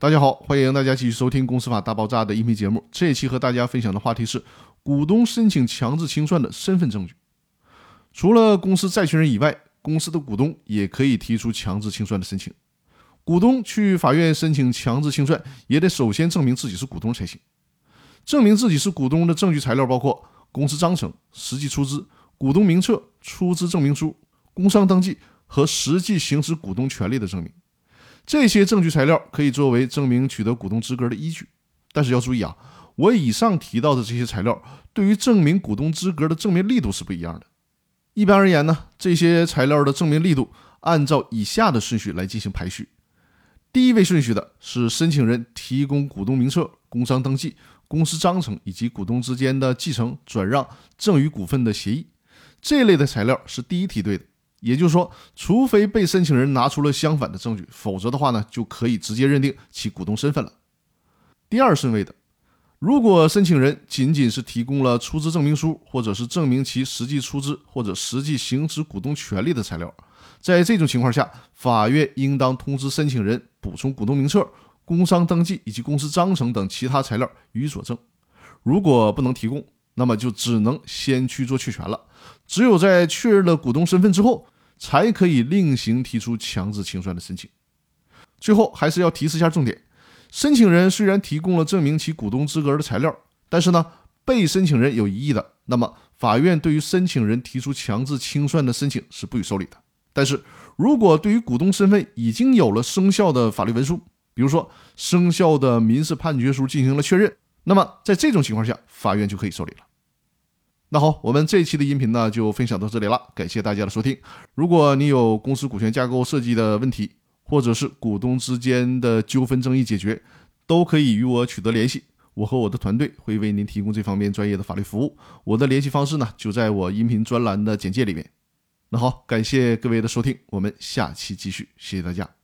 大家好，欢迎大家继续收听《公司法大爆炸》的音频节目。这一期和大家分享的话题是股东申请强制清算的身份证据。除了公司债权人以外，公司的股东也可以提出强制清算的申请。股东去法院申请强制清算，也得首先证明自己是股东才行。证明自己是股东的证据材料包括公司章程、实际出资、股东名册、出资证明书、工商登记和实际行使股东权利的证明。这些证据材料可以作为证明取得股东资格的依据，但是要注意啊，我以上提到的这些材料对于证明股东资格的证明力度是不一样的。一般而言呢，这些材料的证明力度按照以下的顺序来进行排序：第一位顺序的是申请人提供股东名册、工商登记、公司章程以及股东之间的继承、转让、赠与股份的协议，这类的材料是第一梯队的。也就是说，除非被申请人拿出了相反的证据，否则的话呢，就可以直接认定其股东身份了。第二顺位的，如果申请人仅仅是提供了出资证明书，或者是证明其实际出资或者实际行使股东权利的材料，在这种情况下，法院应当通知申请人补充股东名册、工商登记以及公司章程等其他材料予以佐证。如果不能提供，那么就只能先去做确权了。只有在确认了股东身份之后，才可以另行提出强制清算的申请。最后还是要提示一下重点：申请人虽然提供了证明其股东资格的材料，但是呢，被申请人有异议的，那么法院对于申请人提出强制清算的申请是不予受理的。但是如果对于股东身份已经有了生效的法律文书，比如说生效的民事判决书进行了确认，那么在这种情况下，法院就可以受理了。那好，我们这一期的音频呢就分享到这里了，感谢大家的收听。如果你有公司股权架构设计的问题，或者是股东之间的纠纷争议解决，都可以与我取得联系，我和我的团队会为您提供这方面专业的法律服务。我的联系方式呢就在我音频专栏的简介里面。那好，感谢各位的收听，我们下期继续，谢谢大家。